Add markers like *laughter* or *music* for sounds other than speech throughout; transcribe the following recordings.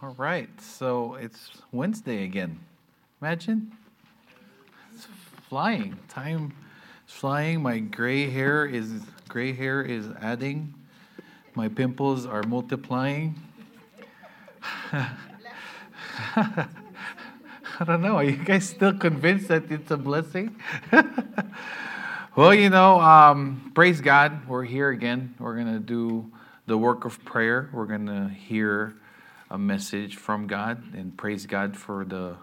All right, so it's Wednesday again. Imagine. It's flying. Time is flying. My gray hair is gray hair is adding. My pimples are multiplying. *laughs* I don't know. Are you guys still convinced that it's a blessing? *laughs* well, you know, um, praise God. We're here again. We're to do the work of prayer. We're to hear a message from God and praise God for the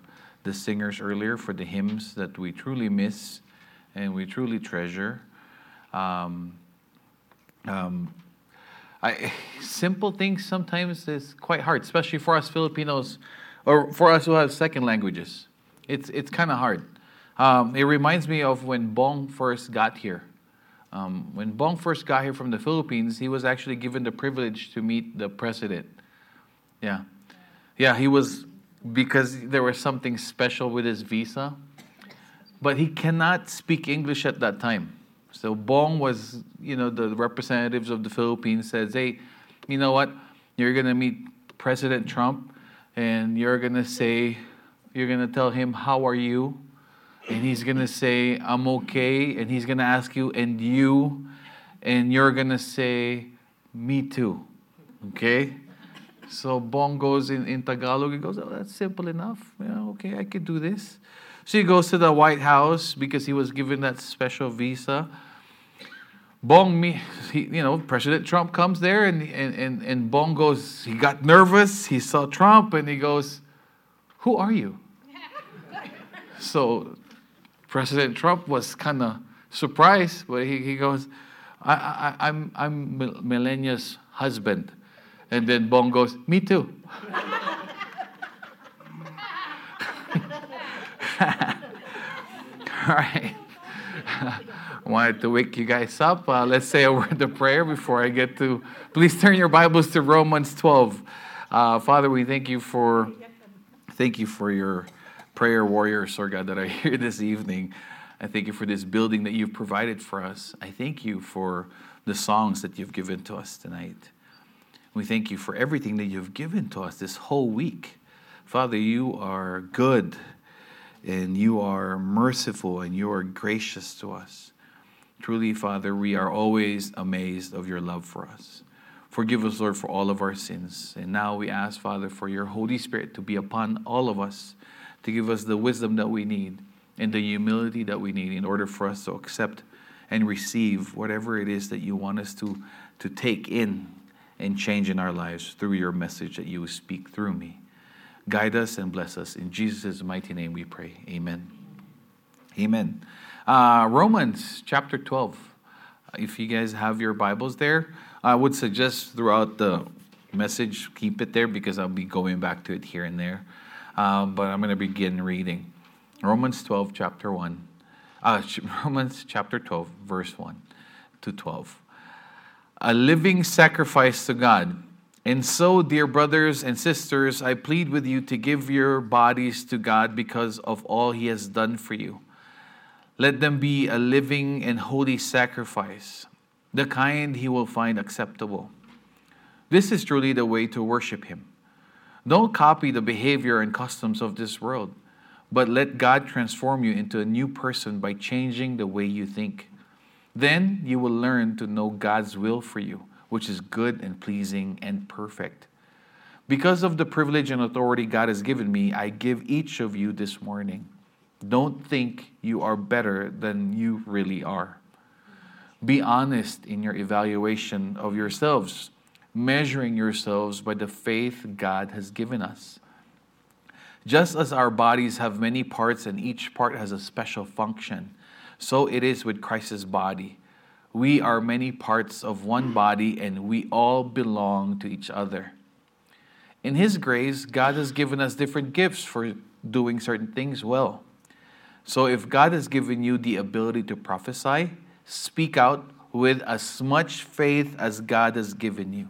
the singers earlier for the hymns that we truly miss and we truly treasure. Um, um, I, *laughs* simple things sometimes is quite hard, especially for us Filipinos or for us who have second languages. It's it's kind of hard. Um, it reminds me of when Bong first got here. Um, when Bong first got here from the Philippines, he was actually given the privilege to meet the president. Yeah. Yeah, he was because there was something special with his visa. But he cannot speak English at that time. So Bong was, you know, the representatives of the Philippines says, hey, you know what? You're going to meet President Trump and you're going to say, you're going to tell him, how are you? And he's going to say, I'm okay. And he's going to ask you, and you? And you're going to say, me too. Okay? So Bong goes in, in Tagalog. He goes, oh, that's simple enough. Yeah, okay, I could do this. So he goes to the White House because he was given that special visa. Bong, me, he, you know, President Trump comes there and, and, and, and Bong goes, he got nervous. He saw Trump and he goes, Who are you? *laughs* so President Trump was kind of surprised, but he, he goes, I, I, I'm, I'm Melania's husband. And then Bong goes, Me too. *laughs* All right. *laughs* wanted to wake you guys up. Uh, let's say a word of prayer before I get to. Please turn your Bibles to Romans 12. Uh, Father, we thank you for thank you for your prayer warriors, Lord God, that are *laughs* here this evening. I thank you for this building that you've provided for us. I thank you for the songs that you've given to us tonight. We thank you for everything that you've given to us this whole week. Father, you are good and you are merciful and you are gracious to us. Truly, Father, we are always amazed of your love for us. Forgive us, Lord, for all of our sins. And now we ask, Father, for your Holy Spirit to be upon all of us, to give us the wisdom that we need and the humility that we need in order for us to accept and receive whatever it is that you want us to, to take in and change in our lives through your message that you speak through me. Guide us and bless us. In Jesus' mighty name we pray. Amen. Amen. Uh, Romans chapter 12. If you guys have your Bibles there, I would suggest throughout the message, keep it there because I'll be going back to it here and there. Um, but I'm going to begin reading. Romans 12, chapter 1. Uh, *laughs* Romans chapter 12, verse 1 to 12 a living sacrifice to God. And so, dear brothers and sisters, I plead with you to give your bodies to God because of all He has done for you. Let them be a living and holy sacrifice, the kind He will find acceptable. This is truly the way to worship Him. Don't copy the behavior and customs of this world, but let God transform you into a new person by changing the way you think. Then you will learn to know God's will for you, which is good and pleasing and perfect. Because of the privilege and authority God has given me, I give each of you this morning. Don't think you are better than you really are. Be honest in your evaluation of yourselves, measuring yourselves by the faith God has given us. Just as our bodies have many parts and each part has a special function, so it is with Christ's body. We are many parts of one body and we all belong to each other. In His grace, God has given us different gifts for doing certain things well. So if God has given you the ability to prophesy, speak out with as much faith as God has given you.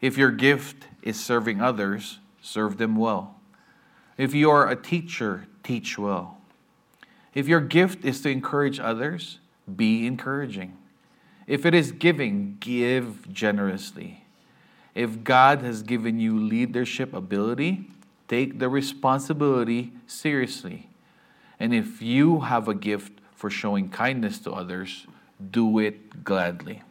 If your gift is serving others, serve them well. If you are a teacher, teach well. If your gift is to encourage others, be encouraging. If it is giving, give generously. If God has given you leadership ability, take the responsibility seriously. And if you have a gift for showing kindness to others, do it gladly.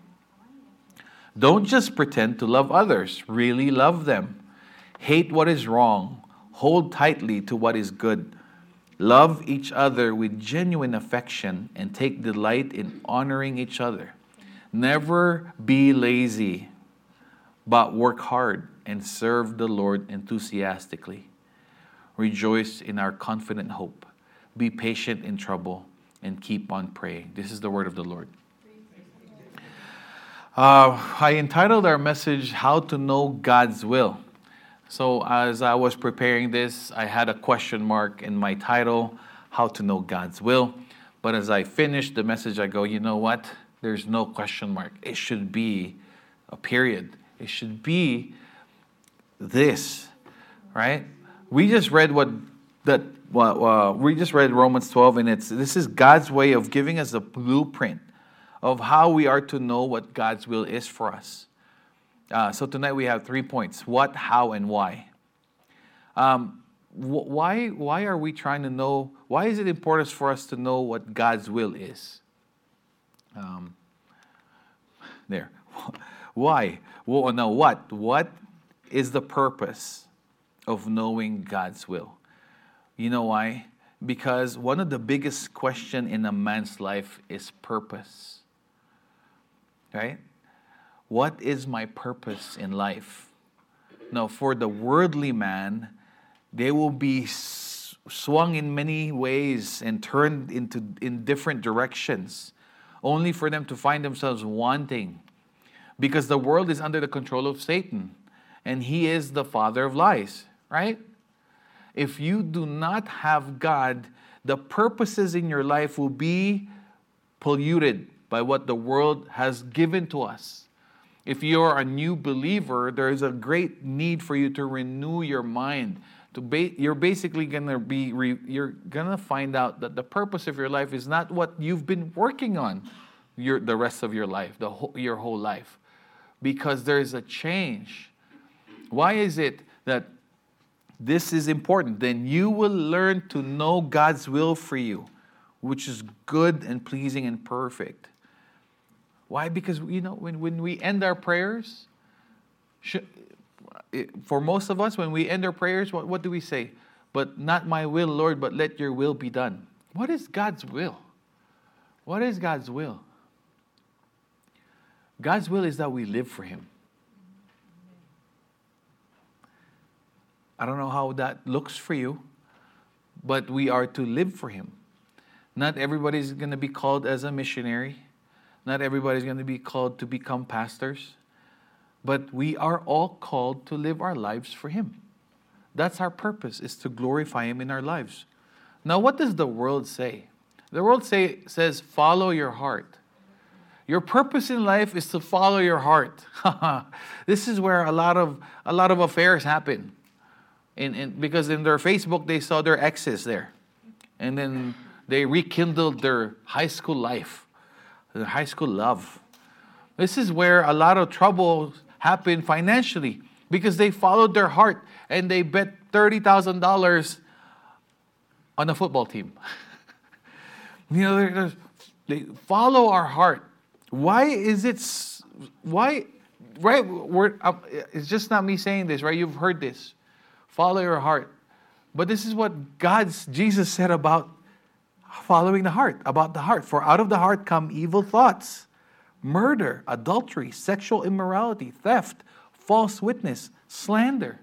Don't just pretend to love others, really love them. Hate what is wrong, hold tightly to what is good. Love each other with genuine affection and take delight in honoring each other. Never be lazy, but work hard and serve the Lord enthusiastically. Rejoice in our confident hope. Be patient in trouble and keep on praying. This is the word of the Lord. Uh, I entitled our message, How to Know God's Will. So, as I was preparing this, I had a question mark in my title, How to Know God's Will. But as I finished the message, I go, you know what? There's no question mark. It should be a period. It should be this, right? We just read what that uh, we just read Romans 12, and it's this is God's way of giving us a blueprint of how we are to know what God's will is for us. Uh, so tonight we have three points what, how, and why. Um, wh- why. Why are we trying to know? Why is it important for us to know what God's will is? Um, there. *laughs* why? Well, no, what? What is the purpose of knowing God's will? You know why? Because one of the biggest question in a man's life is purpose. Right? What is my purpose in life? Now, for the worldly man, they will be swung in many ways and turned into in different directions, only for them to find themselves wanting. Because the world is under the control of Satan, and he is the father of lies, right? If you do not have God, the purposes in your life will be polluted by what the world has given to us. If you're a new believer, there is a great need for you to renew your mind. To ba- you're basically going to be re- you're to find out that the purpose of your life is not what you've been working on your, the rest of your life, the whole, your whole life. Because there is a change. Why is it that this is important? Then you will learn to know God's will for you, which is good and pleasing and perfect. Why? Because, you know, when, when we end our prayers, for most of us, when we end our prayers, what, what do we say? But not my will, Lord, but let your will be done. What is God's will? What is God's will? God's will is that we live for Him. I don't know how that looks for you, but we are to live for Him. Not everybody's going to be called as a missionary. Not everybody's going to be called to become pastors, but we are all called to live our lives for Him. That's our purpose, is to glorify Him in our lives. Now, what does the world say? The world say, says, follow your heart. Your purpose in life is to follow your heart. *laughs* this is where a lot of, a lot of affairs happen. In, in, because in their Facebook, they saw their exes there. And then they rekindled their high school life high school love. This is where a lot of trouble happened financially because they followed their heart and they bet $30,000 on a football team. *laughs* you know, they follow our heart. Why is it, why, right? We're, uh, it's just not me saying this, right? You've heard this. Follow your heart. But this is what God's, Jesus said about following the heart, about the heart. For out of the heart come evil thoughts, murder, adultery, sexual immorality, theft, false witness, slander.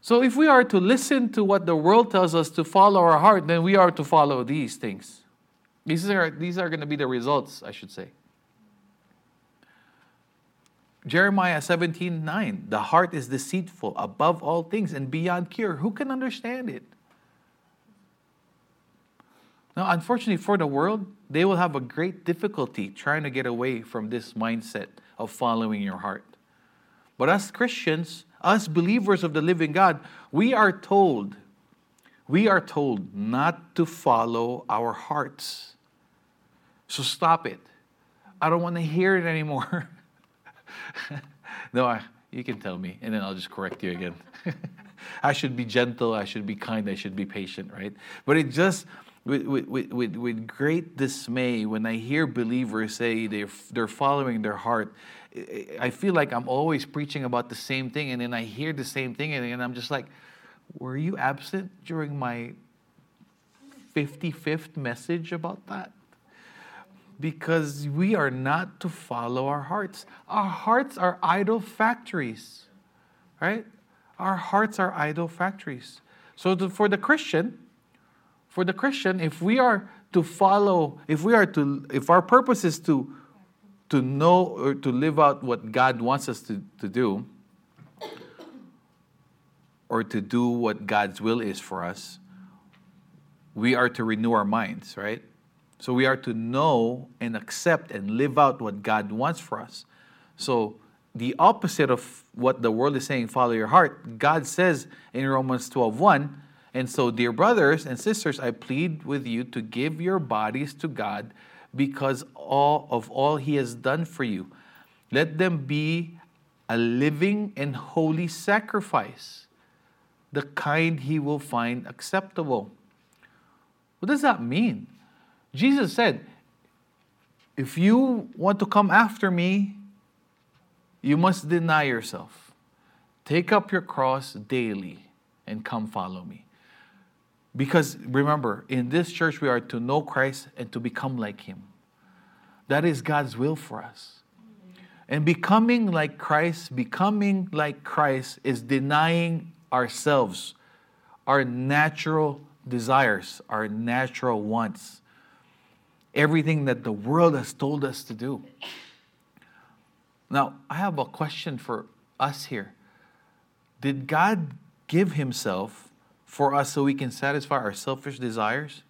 So if we are to listen to what the world tells us to follow our heart, then we are to follow these things. These are, these are going to be the results, I should say. Jeremiah 17 9. The heart is deceitful above all things and beyond cure. Who can understand it? Now, unfortunately for the world, they will have a great difficulty trying to get away from this mindset of following your heart. But as Christians, us believers of the living God, we are told, we are told not to follow our hearts. So stop it. I don't want to hear it anymore. *laughs* no, I, you can tell me, and then I'll just correct you again. *laughs* I should be gentle, I should be kind, I should be patient, right? But it just, with, with, with, with great dismay, when I hear believers say they're, they're following their heart, I feel like I'm always preaching about the same thing, and then I hear the same thing, and I'm just like, were you absent during my 55th message about that? Because we are not to follow our hearts. Our hearts are idol factories, right? Our hearts are idol factories. So to, for the Christian, for the Christian, if we are to follow, if we are to, if our purpose is to, to know or to live out what God wants us to, to do, or to do what God's will is for us, we are to renew our minds, right? So we are to know and accept and live out what God wants for us. So the opposite of what the world is saying, follow your heart, God says in Romans 12 1, and so, dear brothers and sisters, I plead with you to give your bodies to God because all of all He has done for you. Let them be a living and holy sacrifice, the kind He will find acceptable. What does that mean? Jesus said, If you want to come after me, you must deny yourself. Take up your cross daily and come follow me. Because remember, in this church, we are to know Christ and to become like Him. That is God's will for us. And becoming like Christ, becoming like Christ is denying ourselves, our natural desires, our natural wants, everything that the world has told us to do. Now, I have a question for us here. Did God give Himself for us so we can satisfy our selfish desires?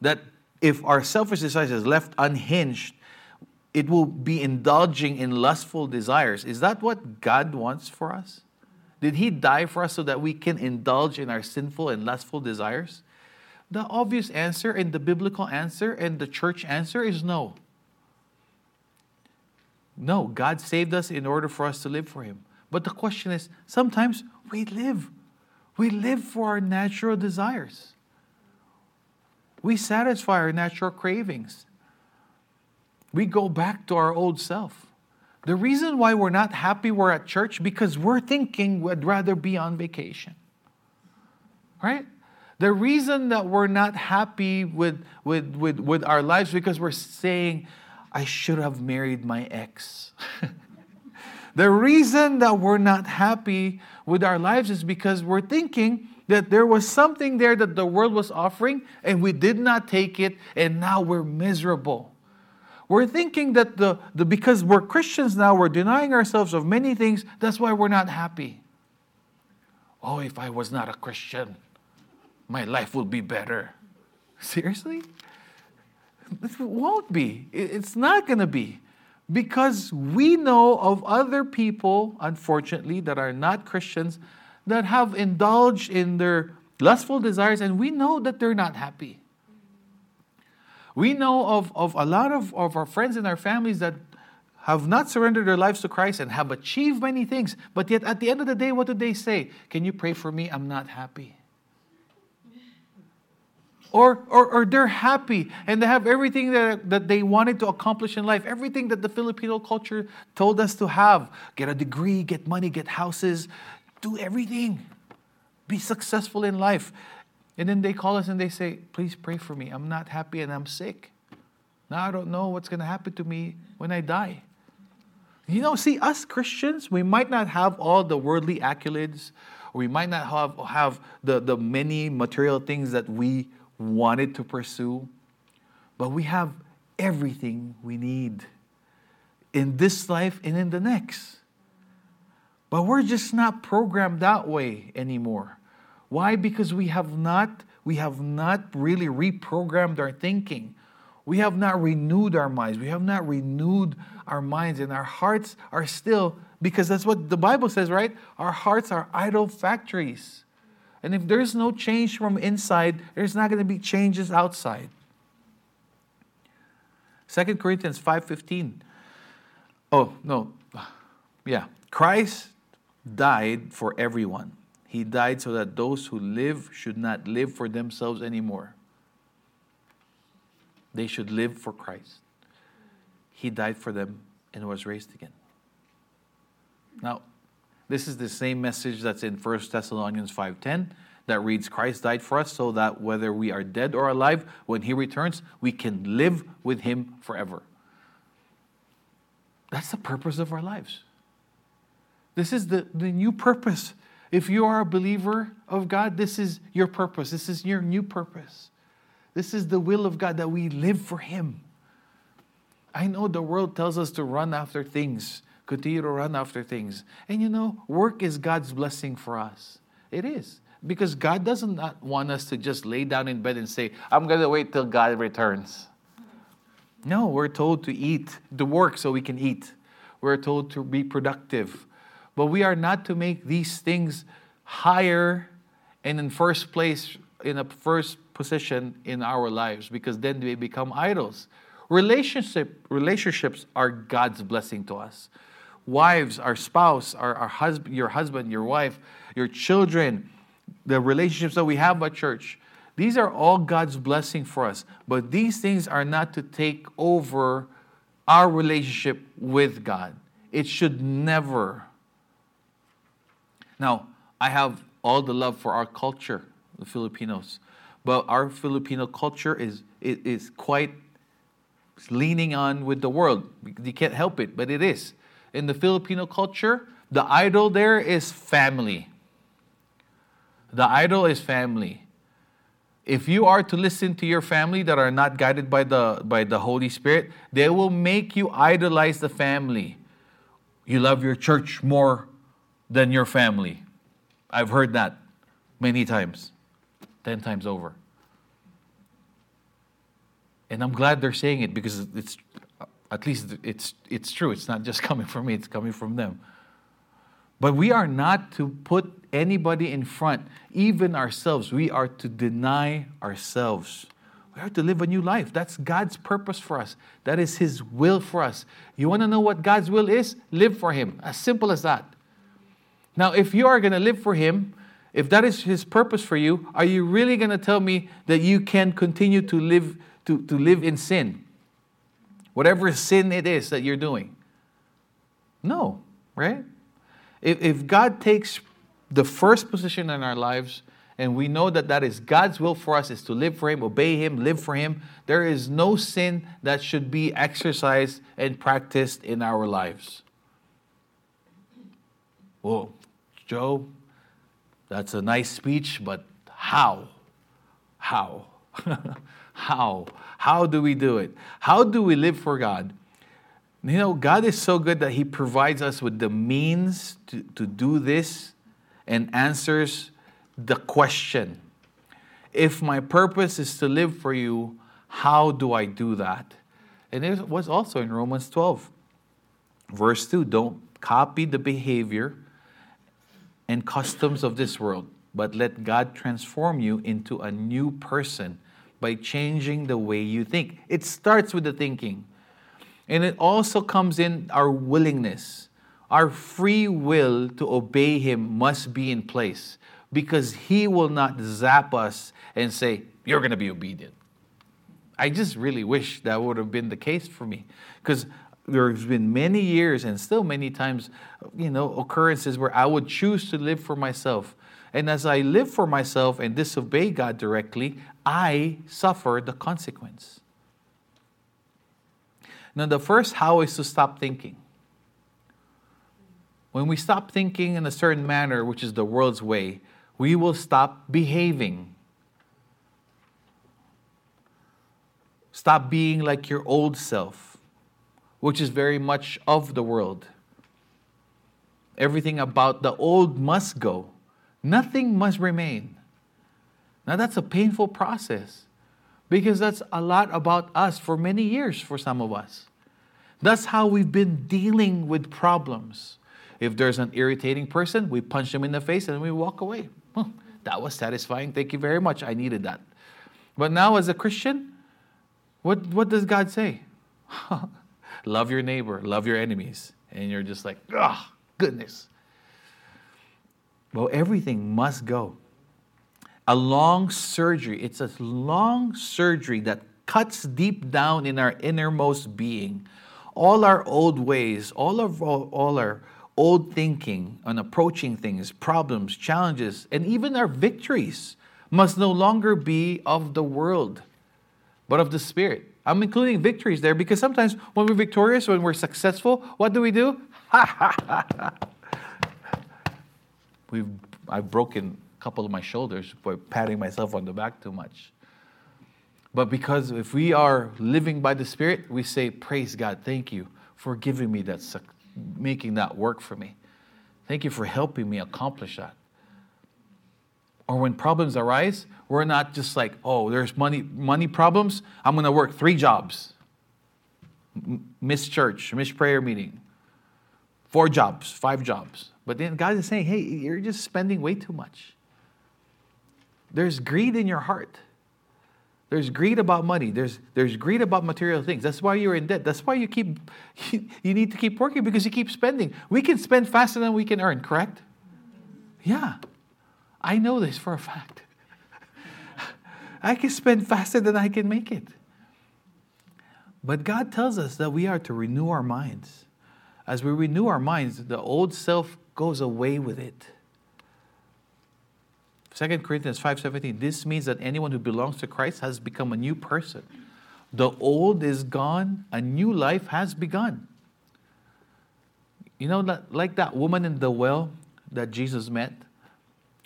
That if our selfish desires is left unhinged, it will be indulging in lustful desires. Is that what God wants for us? Did He die for us so that we can indulge in our sinful and lustful desires? The obvious answer and the biblical answer and the church answer is no. No, God saved us in order for us to live for Him. But the question is sometimes we live we live for our natural desires. We satisfy our natural cravings. We go back to our old self. The reason why we're not happy we're at church because we're thinking we'd rather be on vacation. Right? The reason that we're not happy with, with, with, with our lives because we're saying, I should have married my ex. *laughs* The reason that we're not happy with our lives is because we're thinking that there was something there that the world was offering and we did not take it and now we're miserable. We're thinking that the, the because we're Christians now, we're denying ourselves of many things, that's why we're not happy. Oh, if I was not a Christian, my life would be better. Seriously? It won't be. It's not going to be because we know of other people, unfortunately, that are not Christians that have indulged in their lustful desires and we know that they're not happy. We know of, of a lot of, of our friends and our families that have not surrendered their lives to Christ and have achieved many things, but yet at the end of the day, what do they say? Can you pray for me? I'm not happy. Or, or, or they're happy and they have everything that, that they wanted to accomplish in life, everything that the Filipino culture told us to have get a degree, get money, get houses, do everything, be successful in life. And then they call us and they say, Please pray for me. I'm not happy and I'm sick. Now I don't know what's going to happen to me when I die. You know, see, us Christians, we might not have all the worldly accolades, or we might not have, have the, the many material things that we wanted to pursue, but we have everything we need in this life and in the next. But we're just not programmed that way anymore. Why? Because we have not we have not really reprogrammed our thinking. We have not renewed our minds. We have not renewed our minds and our hearts are still because that's what the Bible says, right? Our hearts are idol factories. And if there's no change from inside, there's not going to be changes outside. 2 Corinthians 5:15. Oh, no. Yeah. Christ died for everyone. He died so that those who live should not live for themselves anymore. They should live for Christ. He died for them and was raised again. Now, this is the same message that's in 1 Thessalonians 5:10 that reads Christ died for us so that whether we are dead or alive when he returns, we can live with him forever. That's the purpose of our lives. This is the, the new purpose. If you are a believer of God, this is your purpose. This is your new purpose. This is the will of God that we live for Him. I know the world tells us to run after things, continue to run after things. And you know, work is God's blessing for us. It is. Because God doesn't want us to just lay down in bed and say, I'm going to wait till God returns. No, we're told to eat, to work so we can eat. We're told to be productive. But we are not to make these things higher and in first place, in a first position in our lives, because then they become idols. Relationship, relationships are God's blessing to us. Wives, our spouse, our, our husband, your husband, your wife, your children, the relationships that we have at church, these are all God's blessing for us. But these things are not to take over our relationship with God. It should never. Now, I have all the love for our culture, the Filipinos, but our Filipino culture is, is quite leaning on with the world. You can't help it, but it is. In the Filipino culture, the idol there is family. The idol is family. If you are to listen to your family that are not guided by the, by the Holy Spirit, they will make you idolize the family. You love your church more than your family. I've heard that many times, 10 times over. And I'm glad they're saying it because it's at least it's it's true. It's not just *laughs* coming from me, it's coming from them. But we are not to put anybody in front, even ourselves. We are to deny ourselves. We are to live a new life. That's God's purpose for us. That is His will for us. You want to know what God's will is? Live for Him. As simple as that. Now, if you are going to live for Him, if that is His purpose for you, are you really going to tell me that you can continue to live to, to live in sin? Whatever sin it is that you're doing. No, right? If, if God takes the first position in our lives, and we know that that is God's will for us is to live for Him, obey Him, live for Him, there is no sin that should be exercised and practiced in our lives. Well, Joe, that's a nice speech, but how? How? *laughs* how? How do we do it? How do we live for God? You know, God is so good that He provides us with the means to, to do this and answers the question if my purpose is to live for you, how do I do that? And it was also in Romans 12, verse 2 don't copy the behavior and customs of this world, but let God transform you into a new person by changing the way you think. It starts with the thinking. And it also comes in our willingness. Our free will to obey Him must be in place because He will not zap us and say, You're going to be obedient. I just really wish that would have been the case for me because there's been many years and still many times, you know, occurrences where I would choose to live for myself. And as I live for myself and disobey God directly, I suffer the consequence. Now, the first how is to stop thinking. When we stop thinking in a certain manner, which is the world's way, we will stop behaving. Stop being like your old self, which is very much of the world. Everything about the old must go, nothing must remain. Now, that's a painful process because that's a lot about us for many years for some of us. That's how we've been dealing with problems. If there's an irritating person, we punch them in the face and we walk away. that was satisfying. Thank you very much. I needed that. But now, as a Christian, what, what does God say? *laughs* love your neighbor, love your enemies. And you're just like, ah, goodness. Well, everything must go. A long surgery, it's a long surgery that cuts deep down in our innermost being. All our old ways, all of all, our old thinking on approaching things, problems, challenges, and even our victories must no longer be of the world, but of the Spirit. I'm including victories there because sometimes when we're victorious, when we're successful, what do we do? *laughs* We've, I've broken couple of my shoulders by patting myself on the back too much. But because if we are living by the Spirit, we say, Praise God, thank you for giving me that, making that work for me. Thank you for helping me accomplish that. Or when problems arise, we're not just like, oh, there's money, money problems. I'm going to work three jobs. Miss church, miss prayer meeting. Four jobs, five jobs. But then God is saying, hey, you're just spending way too much. There's greed in your heart. There's greed about money. There's, there's greed about material things. That's why you're in debt. That's why you keep you, *laughs* you need to keep working because you keep spending. We can spend faster than we can earn, correct? Yeah. I know this for a fact. *laughs* I can spend faster than I can make it. But God tells us that we are to renew our minds. As we renew our minds, the old self goes away with it. 2 Corinthians 5:17 This means that anyone who belongs to Christ has become a new person. The old is gone, a new life has begun. You know like that woman in the well that Jesus met?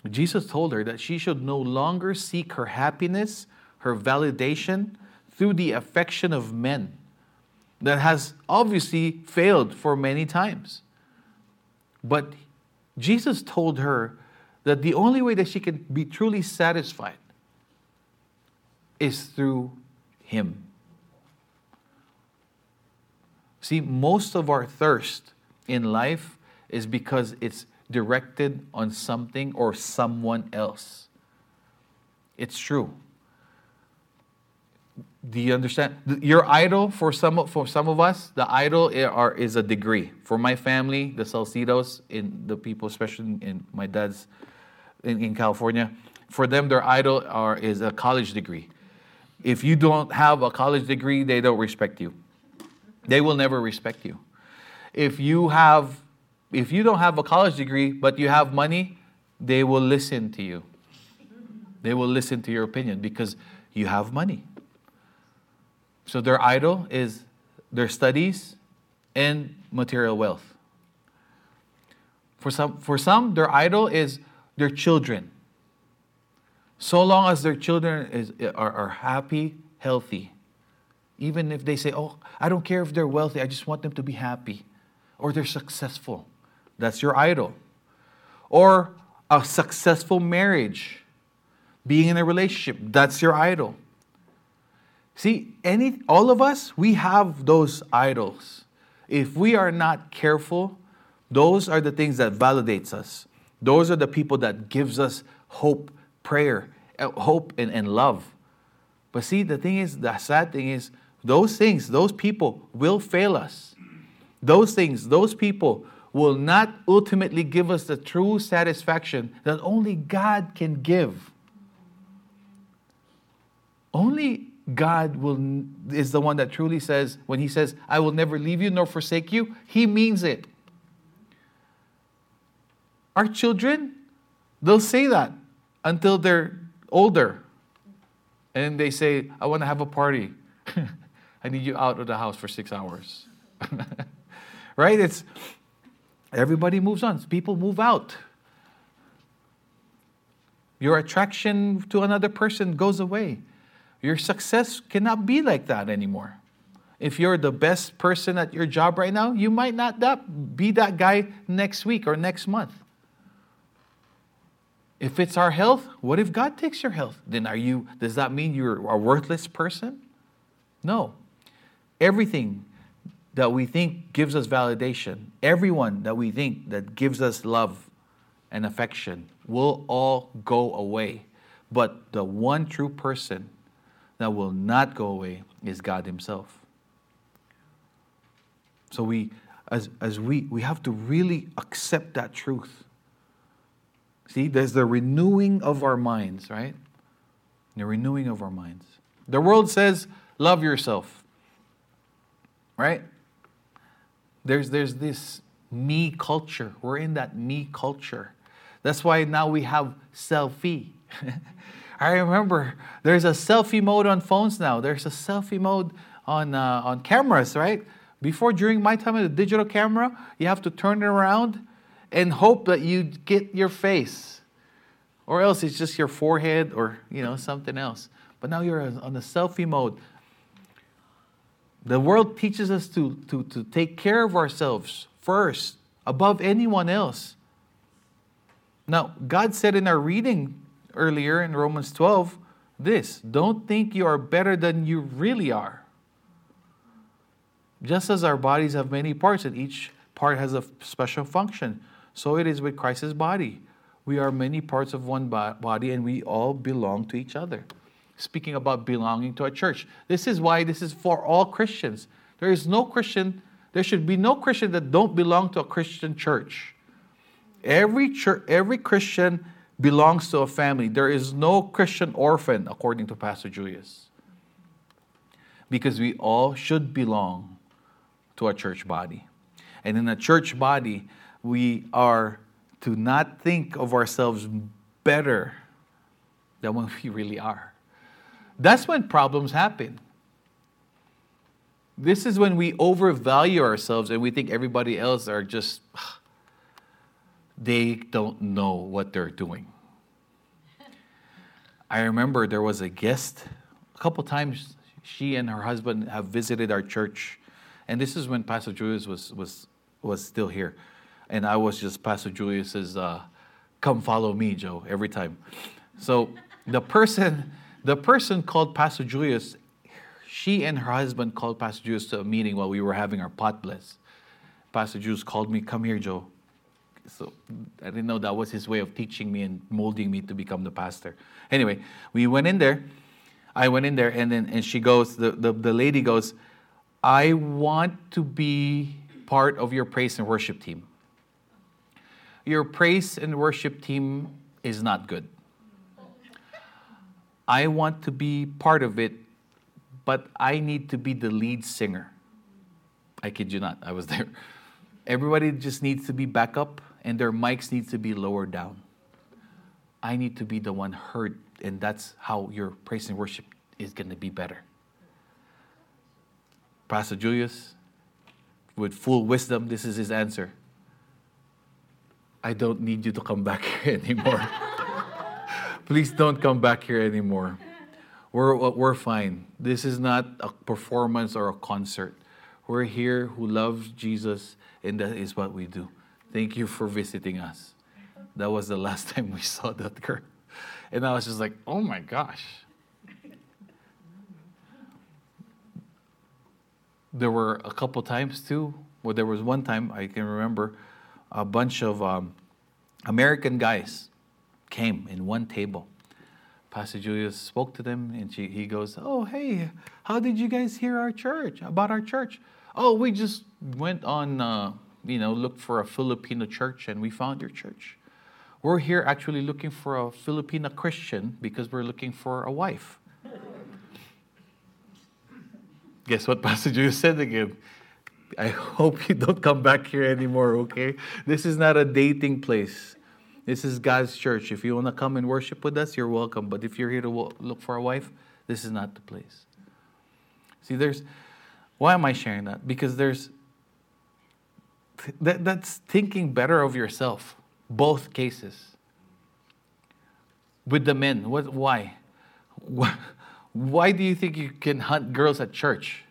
Jesus told her that she should no longer seek her happiness, her validation through the affection of men that has obviously failed for many times. But Jesus told her that the only way that she can be truly satisfied is through Him. See, most of our thirst in life is because it's directed on something or someone else. It's true. Do you understand? Your idol for some for some of us, the idol is a degree. For my family, the Salcidos, in the people, especially in my dad's in, in California, for them, their idol are, is a college degree. If you don't have a college degree, they don't respect you. They will never respect you. If you have, if you don't have a college degree, but you have money, they will listen to you. They will listen to your opinion because you have money. So their idol is their studies and material wealth. For some, for some, their idol is their children. So long as their children is, are, are happy, healthy, even if they say, Oh, I don't care if they're wealthy, I just want them to be happy, or they're successful, that's your idol. Or a successful marriage, being in a relationship, that's your idol. See, any all of us, we have those idols. If we are not careful, those are the things that validates us. Those are the people that gives us hope, prayer, uh, hope and, and love. But see, the thing is, the sad thing is, those things, those people will fail us. Those things, those people will not ultimately give us the true satisfaction that only God can give. Only God will, is the one that truly says, when He says, I will never leave you nor forsake you, He means it. Our children, they'll say that until they're older. And they say, I want to have a party. *laughs* I need you out of the house for six hours. *laughs* right? It's everybody moves on. People move out. Your attraction to another person goes away. Your success cannot be like that anymore. If you're the best person at your job right now, you might not that, be that guy next week or next month. If it's our health, what if God takes your health? Then are you does that mean you're a worthless person? No. Everything that we think gives us validation, everyone that we think that gives us love and affection will all go away. But the one true person that will not go away is God Himself. So we as, as we, we have to really accept that truth. See, there's the renewing of our minds, right? The renewing of our minds. The world says, love yourself, right? There's, there's this me culture. We're in that me culture. That's why now we have selfie. *laughs* I remember there's a selfie mode on phones now. There's a selfie mode on, uh, on cameras, right? Before, during my time a digital camera, you have to turn it around and hope that you get your face. Or else it's just your forehead or, you know, something else. But now you're on the selfie mode. The world teaches us to, to, to take care of ourselves first, above anyone else. Now, God said in our reading earlier in Romans 12 this don't think you are better than you really are. Just as our bodies have many parts and each part has a special function, so it is with Christ's body. We are many parts of one body and we all belong to each other. Speaking about belonging to a church, this is why this is for all Christians. There is no Christian, there should be no Christian that don't belong to a Christian church. Every church, every Christian belongs to a family. There is no Christian orphan, according to Pastor Julius. Because we all should belong to a church body. And in a church body, we are to not think of ourselves better than what we really are. That's when problems happen. This is when we overvalue ourselves and we think everybody else are just, *sighs* they don't know what they're doing. I remember there was a guest, a couple times she and her husband have visited our church. And this is when Pastor Julius was, was, was still here. And I was just Pastor Julius's, uh, come follow me, Joe, every time. So the person, the person called Pastor Julius, she and her husband called Pastor Julius to a meeting while we were having our pot bless. Pastor Julius called me, come here, Joe. So I didn't know that was his way of teaching me and molding me to become the pastor. Anyway, we went in there. I went in there, and then and she goes, the, the, the lady goes, I want to be part of your praise and worship team your praise and worship team is not good. I want to be part of it, but I need to be the lead singer. I kid you not, I was *laughs* there. Everybody just needs to be back up, and their mics need to be lowered down. I need to be the one heard, and that's how your praise and worship is going to be better. Pastor Julius, with full wisdom, this is his answer. I don't need you to come back *laughs* here anymore. Please don't come back here anymore. We're, we're fine. This is not a performance or a concert. We're here who loves Jesus, and that is what we do. Thank you for visiting us. That was the last *laughs* time we saw that girl. And I was just like, oh my gosh. There were a couple times too. Well, there was one time I can remember a bunch of um, American guys came in one table. Pastor Julius spoke to them, and she, he goes, "Oh, hey, how did you guys hear our church about our church? Oh, we just went on, uh, you know, looked for a Filipino church, and we found your church. We're here actually looking for a Filipino Christian because we're looking for a wife." *laughs* Guess what Pastor Julius said again? I hope you don't come back here anymore, okay? This is not a dating place. This is God's church. If you want to come and worship with us, you're welcome. But if you're here to look for a wife, this is not the place. See, there's, why am I sharing that? Because there's, that, that's thinking better of yourself, both cases. With the men, what, why? *laughs* Why do you think you can hunt girls at church?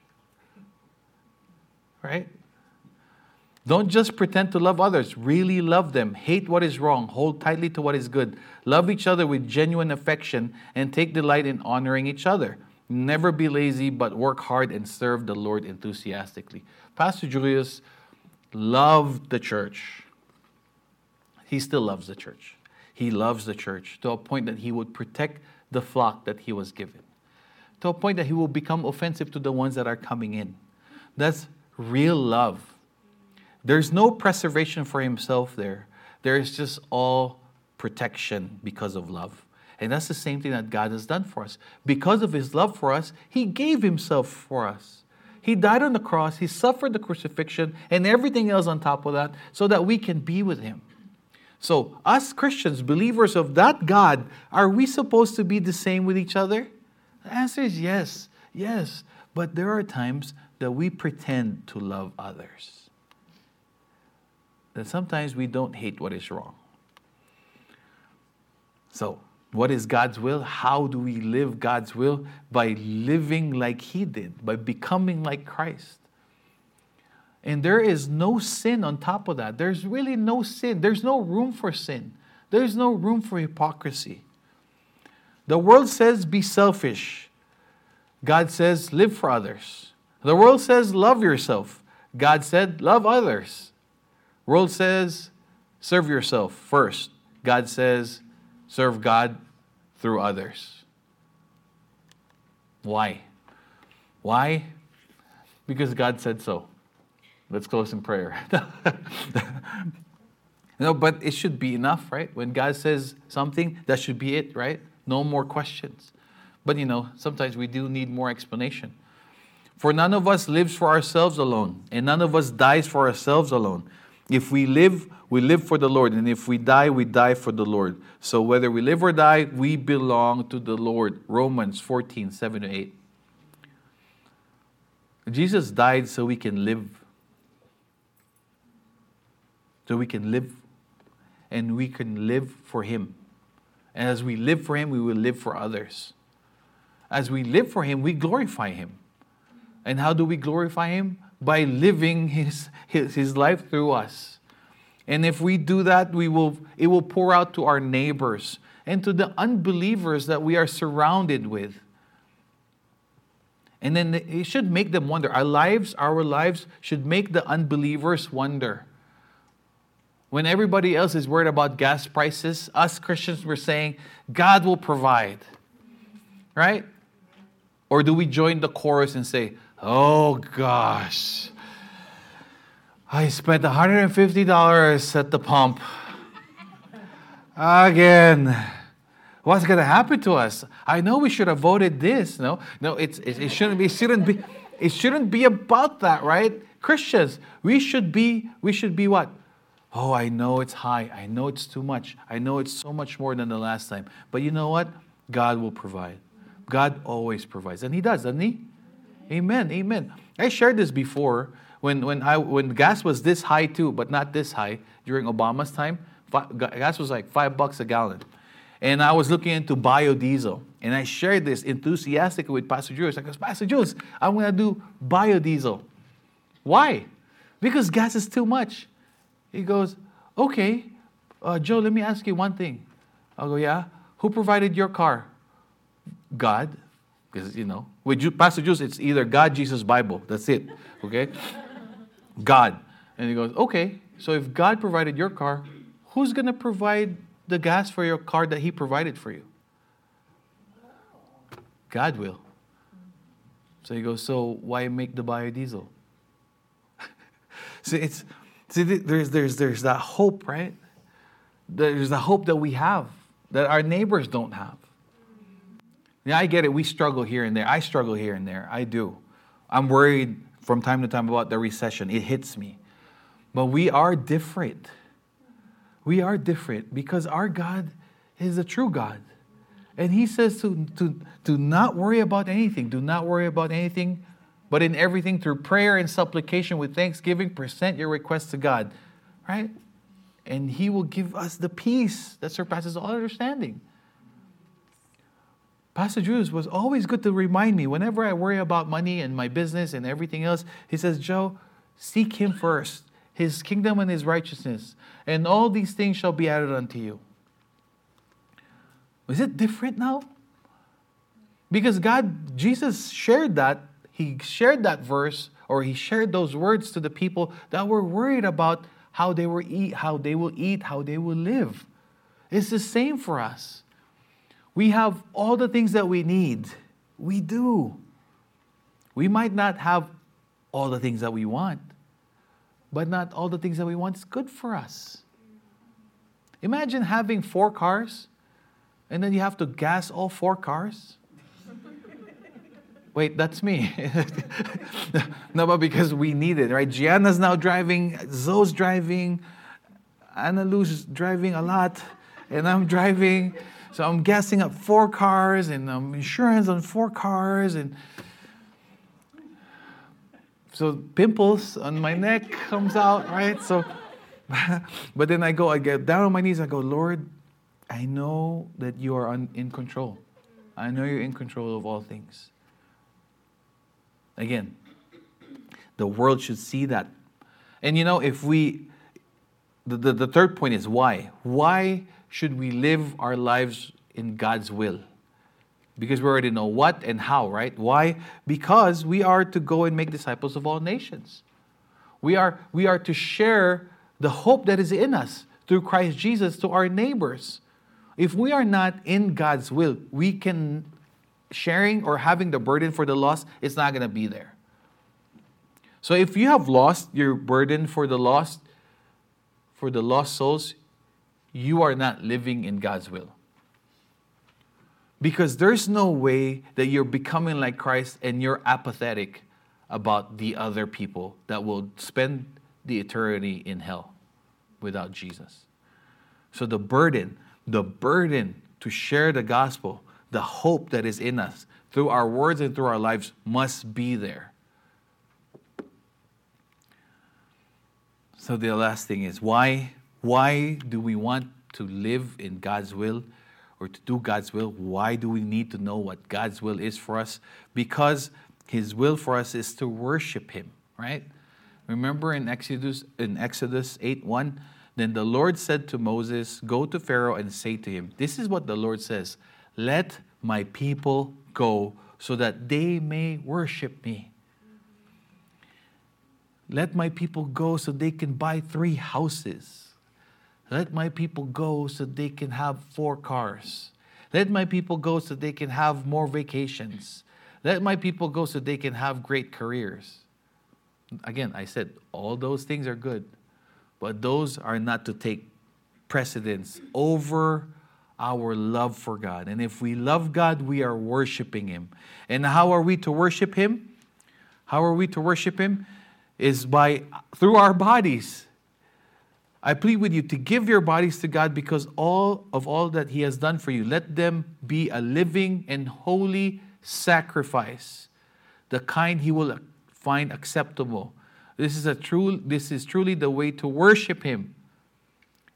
Right? Don't just pretend to love others. Really love them. Hate what is wrong. Hold tightly to what is good. Love each other with genuine affection and take delight in honoring each other. Never be lazy, but work hard and serve the Lord enthusiastically. Pastor Julius loved the church. He still loves the church. He loves the church to a point that he would protect the flock that he was given, to a point that he will become offensive to the ones that are coming in. That's real love. There's no preservation for himself there. There's just all protection because of love. And that's the same thing that God has done for us. Because of his love for us, he gave himself for us. He died on the cross, he suffered the crucifixion, and everything else on top of that so that we can be with him. So, us Christians, believers of that God, are we supposed to be the same with each other? The answer is yes, yes. But there are times that we pretend to love others. That sometimes we don't hate what is wrong. So, what is God's will? How do we live God's will? By living like He did, by becoming like Christ. And there is no sin on top of that. There's really no sin. There's no room for sin. There's no room for hypocrisy. The world says be selfish. God says live for others. The world says love yourself. God said love others. World says serve yourself first. God says serve God through others. Why? Why? Because God said so. Let's close in prayer. *laughs* no, but it should be enough, right? When God says something, that should be it, right? No more questions. But you know, sometimes we do need more explanation. For none of us lives for ourselves alone, and none of us dies for ourselves alone. If we live, we live for the Lord, and if we die, we die for the Lord. So whether we live or die, we belong to the Lord. Romans 14, 7 to 8. Jesus died so we can live so we can live and we can live for Him. And as we live for Him, we will live for others. As we live for Him, we glorify Him. And how do we glorify Him? By living His, His, his life through us. And if we do that, we will, it will pour out to our neighbors and to the unbelievers that we are surrounded with. And then it should make them wonder. Our lives, our lives should make the unbelievers wonder. When everybody else is worried about gas prices, us Christians were saying, God will provide. Right? Or do we join the chorus and say, oh gosh, I spent $150 at the pump. Again. What's going to happen to us? I know we should have voted this. No, no, it's, it, it shouldn't be, it shouldn't be, it shouldn't be about that, right? Christians, we should be, we should be what? Oh, I know it's high. I know it's too much. I know it's so much more than the last time. But you know what? God will provide. God always provides. And He does, doesn't He? Amen. Amen. I shared this before when, when, I, when gas was this high too, but not this high during Obama's time. Gas was like five bucks a gallon. And I was looking into biodiesel. And I shared this enthusiastically with Pastor Jules. I goes, Pastor Jules, I'm going to do biodiesel. Why? Because gas is too much. He goes, Okay, uh, Joe, let me ask you one thing. I'll go, Yeah. Who provided your car? God. Because, you know, with Pastor Jules, it's either God, Jesus, Bible. That's it. Okay? God. And he goes, Okay, so if God provided your car, who's going to provide the gas for your car that He provided for you? God will. So he goes, So why make the biodiesel? *laughs* See, it's See, there's, there's, there's that hope, right? There's the hope that we have that our neighbors don't have. Yeah, I get it. We struggle here and there. I struggle here and there. I do. I'm worried from time to time about the recession. It hits me. But we are different. We are different because our God is a true God. And He says to, to, to not worry about anything. Do not worry about anything, but in everything, through prayer and supplication with thanksgiving, present your requests to God, right? And He will give us the peace that surpasses all understanding. Pastor Jules was always good to remind me whenever I worry about money and my business and everything else. He says, Joe, seek Him first, His kingdom and His righteousness, and all these things shall be added unto you. Is it different now? Because God, Jesus shared that he shared that verse or he shared those words to the people that were worried about how they will eat, how they will eat, how they will live. It's the same for us. We have all the things that we need. We do. We might not have all the things that we want, but not all the things that we want is good for us. Imagine having four cars and then you have to gas all four cars. *laughs* Wait, that's me. *laughs* no, but because we need it, right? Gianna's now driving, Zoe's driving, Anna Lou's driving a lot, and I'm driving. So I'm gassing up four cars and um, insurance on four cars and so pimples on my neck comes out, right? So, *laughs* but then I go, I get down on my knees, I go, Lord, I know that you are in control. I know you're in control of all things. Again, the world should see that. And you know, if we, the, the, the third point is why? Why should we live our lives in God's will? Because we already know what and how, right? Why? Because we are to go and make disciples of all nations. We are, we are to share the hope that is in us through Christ Jesus to our neighbors. If we are not in God's will, we can sharing or having the burden for the lost, it's not going to be there. So if you have lost your burden for the lost, for the lost souls, you are not living in God's will. Because there's no way that you're becoming like Christ and you're apathetic about the other people that will spend the eternity in hell without Jesus. So the burden, the burden to share the gospel, the hope that is in us through our words and through our lives must be there. So the last thing is why why do we want to live in God's will or to do God's will? Why do we need to know what God's will is for us? Because his will for us is to worship him, right? Remember in Exodus in Exodus 8 1, then the Lord said to Moses, Go to Pharaoh and say to him, This is what the Lord says Let my people go so that they may worship me. Let my people go so they can buy three houses. Let my people go so they can have four cars. Let my people go so they can have more vacations. Let my people go so they can have great careers. Again, I said all those things are good. But those are not to take precedence over our love for God. And if we love God, we are worshiping Him. And how are we to worship Him? How are we to worship Him? Is by through our bodies. I plead with you to give your bodies to God because all of all that He has done for you, let them be a living and holy sacrifice, the kind He will find acceptable. This is a true this is truly the way to worship him.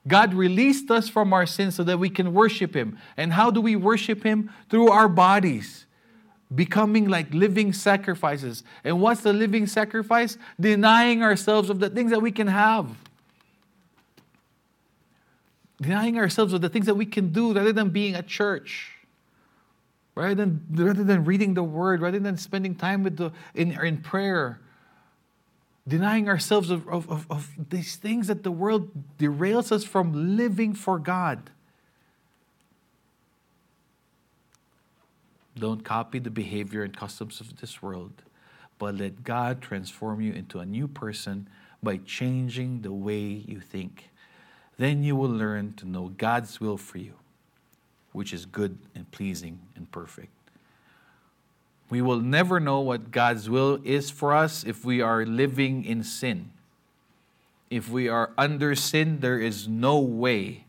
God released us from our sins so that we can worship him. And how do we worship him? Through our bodies. Becoming like living sacrifices. And what's the living sacrifice? Denying ourselves of the things that we can have. Denying ourselves of the things that we can do rather than being at church rather than, rather than reading the word, rather than spending time with the, in, in prayer, denying ourselves of, of, of, of these things that the world derails us from living for God. Don't copy the behavior and customs of this world, but let God transform you into a new person by changing the way you think. Then you will learn to know God's will for you, which is good and pleasing and perfect. We will never know what God's will is for us if we are living in sin. If we are under sin, there is no way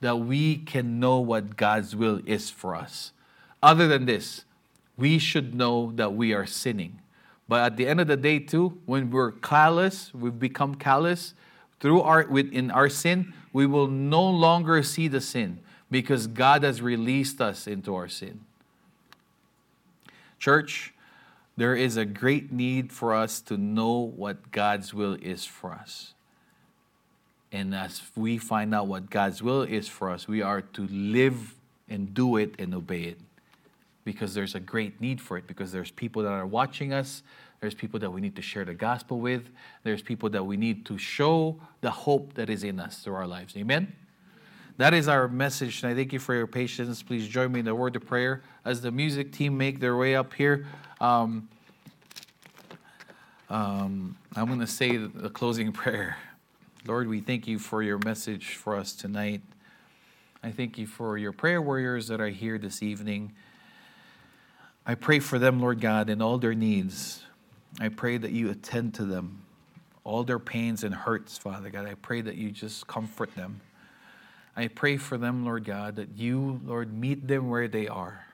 that we can know what God's will is for us. Other than this, we should know that we are sinning. But at the end of the day, too, when we're callous, we've become callous through our within our sin, we will no longer see the sin because God has released us into our sin. Church, there is a great need for us to know what God's will is for us. And as we find out what God's will is for us, we are to live and do it and obey it. Because there's a great need for it, because there's people that are watching us, there's people that we need to share the gospel with, there's people that we need to show the hope that is in us through our lives. Amen? That is our message, and I thank you for your patience. Please join me in the word of prayer as the music team make their way up here. Um, Um, I'm going to say the closing *laughs* prayer. Lord, we thank you for your message for us tonight. I thank you for your prayer warriors that are here this evening. I pray for them, Lord God, in all their needs. I pray that you attend to them, all their pains and hurts, Father God. I pray that you just comfort them. I pray for them, Lord God, that you, Lord, meet them where they are.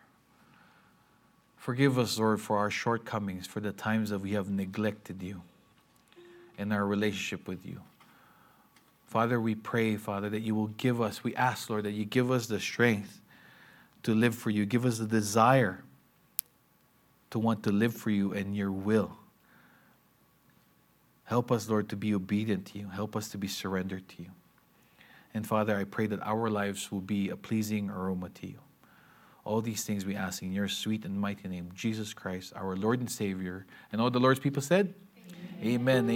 Forgive us, Lord, for our shortcomings, for the times that we have neglected you in our relationship with you. Father, we pray, Father, that you will give us, we ask, Lord, that you give us the strength to live for you. Give us the desire to want to live for you and your will. Help us, Lord, to be obedient to you. Help us to be surrendered to you. And Father, I pray that our lives will be a pleasing aroma to you. All these things we ask in your sweet and mighty name, Jesus Christ, our Lord and Savior. And all the Lord's people said, Amen. Amen. Amen.